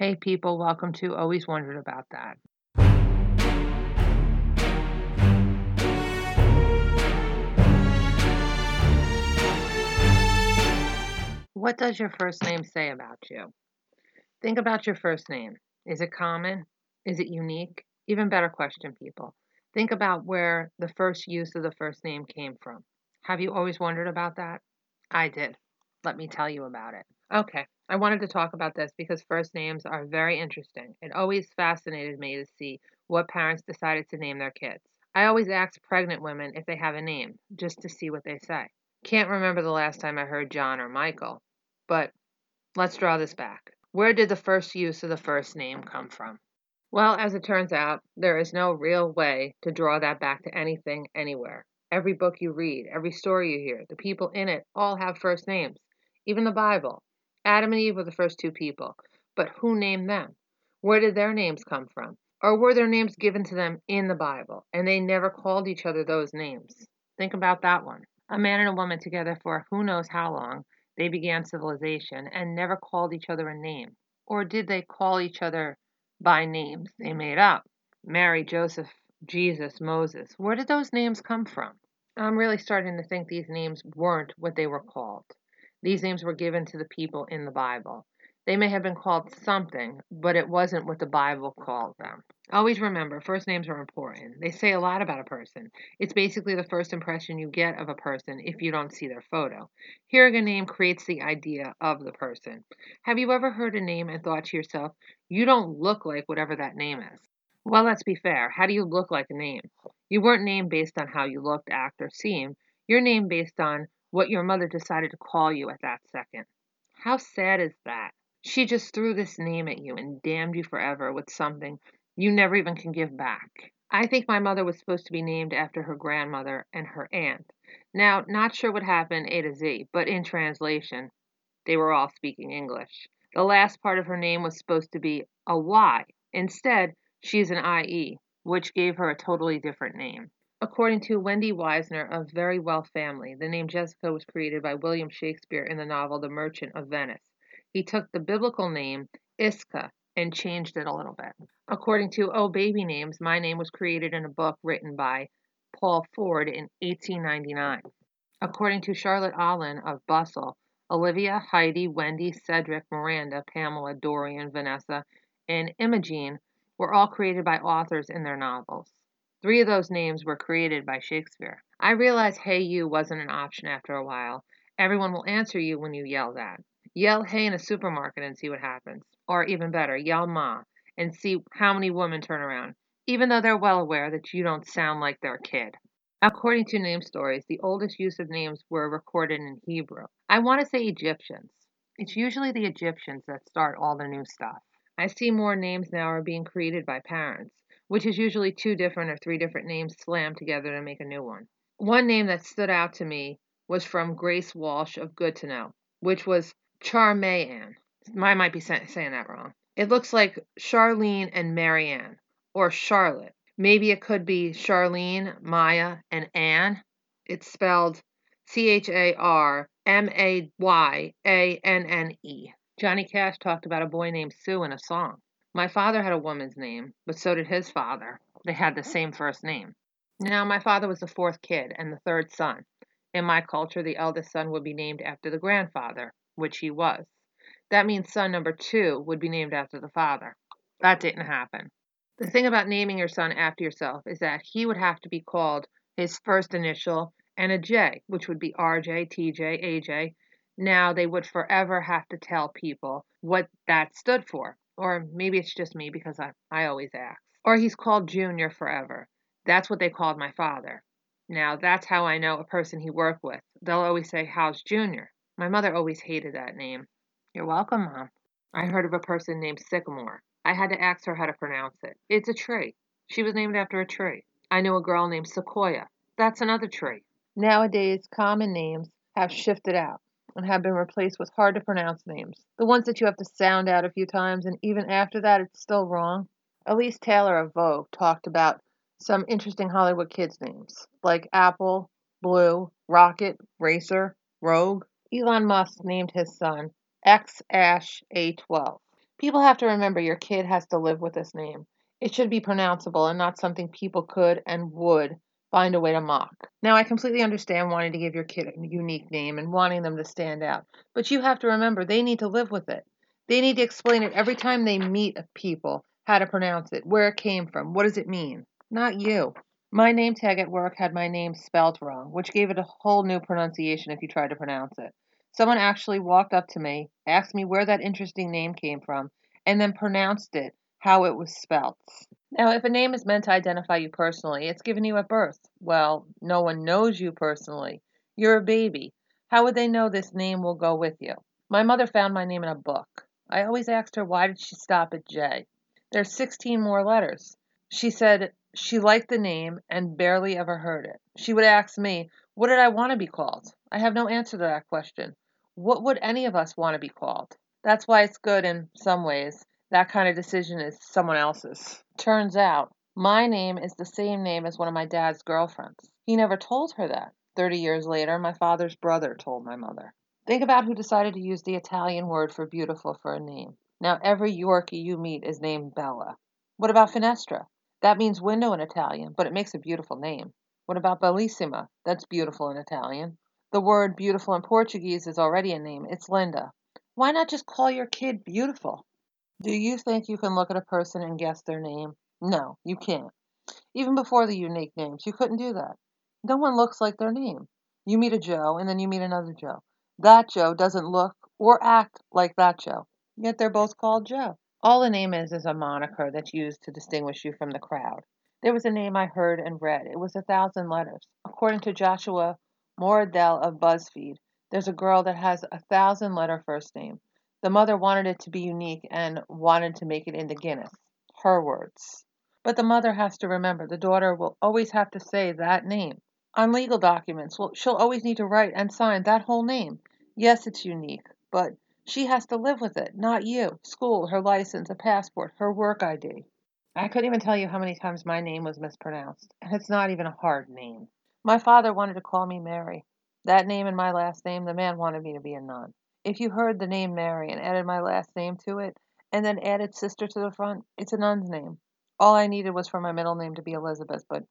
Hey, people, welcome to Always Wondered About That. What does your first name say about you? Think about your first name. Is it common? Is it unique? Even better question, people. Think about where the first use of the first name came from. Have you always wondered about that? I did. Let me tell you about it. Okay, I wanted to talk about this because first names are very interesting. It always fascinated me to see what parents decided to name their kids. I always ask pregnant women if they have a name, just to see what they say. Can't remember the last time I heard John or Michael, but let's draw this back. Where did the first use of the first name come from? Well, as it turns out, there is no real way to draw that back to anything anywhere. Every book you read, every story you hear, the people in it all have first names. Even the Bible. Adam and Eve were the first two people. But who named them? Where did their names come from? Or were their names given to them in the Bible and they never called each other those names? Think about that one. A man and a woman together for who knows how long they began civilization and never called each other a name. Or did they call each other by names they made up? Mary, Joseph, Jesus, Moses. Where did those names come from? I'm really starting to think these names weren't what they were called. These names were given to the people in the Bible. They may have been called something, but it wasn't what the Bible called them. Always remember, first names are important. They say a lot about a person. It's basically the first impression you get of a person if you don't see their photo. Hearing a name creates the idea of the person. Have you ever heard a name and thought to yourself, you don't look like whatever that name is? Well, let's be fair. How do you look like a name? You weren't named based on how you looked, act, or seemed. You're named based on what your mother decided to call you at that second. How sad is that? She just threw this name at you and damned you forever with something you never even can give back. I think my mother was supposed to be named after her grandmother and her aunt. Now, not sure what happened A to Z, but in translation, they were all speaking English. The last part of her name was supposed to be a Y. Instead, she's an IE, which gave her a totally different name. According to Wendy Wisner of Verywell Family, the name Jessica was created by William Shakespeare in the novel The Merchant of Venice. He took the biblical name Iscah and changed it a little bit. According to Oh Baby Names, my name was created in a book written by Paul Ford in 1899. According to Charlotte Allen of Bustle, Olivia, Heidi, Wendy, Cedric, Miranda, Pamela, Dorian, Vanessa, and Imogene were all created by authors in their novels. Three of those names were created by Shakespeare. I realized Hey You wasn't an option after a while. Everyone will answer you when you yell that. Yell hey in a supermarket and see what happens. Or even better, yell ma and see how many women turn around, even though they're well aware that you don't sound like their kid. According to name stories, the oldest use of names were recorded in Hebrew. I want to say Egyptians. It's usually the Egyptians that start all the new stuff. I see more names now are being created by parents which is usually two different or three different names slammed together to make a new one. One name that stood out to me was from Grace Walsh of Good to Know, which was Charmayanne. I might be saying that wrong. It looks like Charlene and Marianne, or Charlotte. Maybe it could be Charlene, Maya, and Anne. It's spelled C H A R M A Y A N N E. Johnny Cash talked about a boy named Sue in a song. My father had a woman's name, but so did his father. They had the same first name. Now, my father was the fourth kid and the third son. In my culture, the eldest son would be named after the grandfather, which he was. That means son number two would be named after the father. That didn't happen. The thing about naming your son after yourself is that he would have to be called his first initial and a J, which would be RJ, TJ, AJ. Now they would forever have to tell people what that stood for. Or maybe it's just me because I, I always ask. Or he's called Junior forever. That's what they called my father. Now, that's how I know a person he worked with. They'll always say, How's Junior? My mother always hated that name. You're welcome, Mom. I heard of a person named Sycamore. I had to ask her how to pronounce it. It's a tree. She was named after a tree. I knew a girl named Sequoia. That's another tree. Nowadays, common names have shifted out and have been replaced with hard to pronounce names. The ones that you have to sound out a few times, and even after that, it's still wrong. Elise Taylor of Vogue talked about some interesting Hollywood kids' names, like Apple, Blue, Rocket, Racer, Rogue. Elon Musk named his son X Ash A12. People have to remember your kid has to live with this name. It should be pronounceable and not something people could and would find a way to mock. Now, I completely understand wanting to give your kid a unique name and wanting them to stand out, but you have to remember they need to live with it. They need to explain it every time they meet people how to pronounce it, where it came from, what does it mean. Not you. My name tag at work had my name spelled wrong, which gave it a whole new pronunciation if you tried to pronounce it. Someone actually walked up to me, asked me where that interesting name came from, and then pronounced it how it was spelt. Now, if a name is meant to identify you personally, it's given you at birth. Well, no one knows you personally. You're a baby. How would they know this name will go with you? My mother found my name in a book. I always asked her why did she stop at J. There's 16 more letters. She said she liked the name and barely ever heard it. She would ask me, What did I want to be called? I have no answer to that question. What would any of us want to be called? That's why it's good in some ways. That kind of decision is someone else's. Turns out, my name is the same name as one of my dad's girlfriends. He never told her that. Thirty years later, my father's brother told my mother. Think about who decided to use the Italian word for beautiful for a name. Now, every Yorkie you meet is named Bella. What about Finestra? That means window in Italian, but it makes a beautiful name. What about Bellissima? That's beautiful in Italian. The word beautiful in Portuguese is already a name. It's Linda. Why not just call your kid beautiful? Do you think you can look at a person and guess their name? No, you can't. Even before the unique names, you couldn't do that. No one looks like their name. You meet a Joe, and then you meet another Joe. That Joe doesn't look or act like that Joe, yet they're both called Joe. All a name is is a moniker that's used to distinguish you from the crowd. There was a name I heard and read. It was a thousand letters. According to Joshua Moradell of BuzzFeed, there's a girl that has a thousand letter first name. The mother wanted it to be unique and wanted to make it into Guinness. Her words. But the mother has to remember the daughter will always have to say that name. On legal documents, well, she'll always need to write and sign that whole name. Yes, it's unique, but she has to live with it, not you. School, her license, a passport, her work ID. I couldn't even tell you how many times my name was mispronounced, and it's not even a hard name. My father wanted to call me Mary. That name and my last name, the man wanted me to be a nun. If you heard the name Mary and added my last name to it, and then added sister to the front, it's a nun's name. All I needed was for my middle name to be Elizabeth, but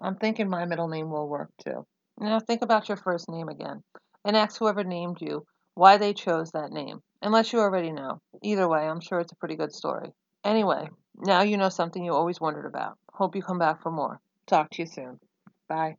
I'm thinking my middle name will work too. Now think about your first name again, and ask whoever named you why they chose that name, unless you already know. Either way, I'm sure it's a pretty good story. Anyway, now you know something you always wondered about. Hope you come back for more. Talk to you soon. Bye.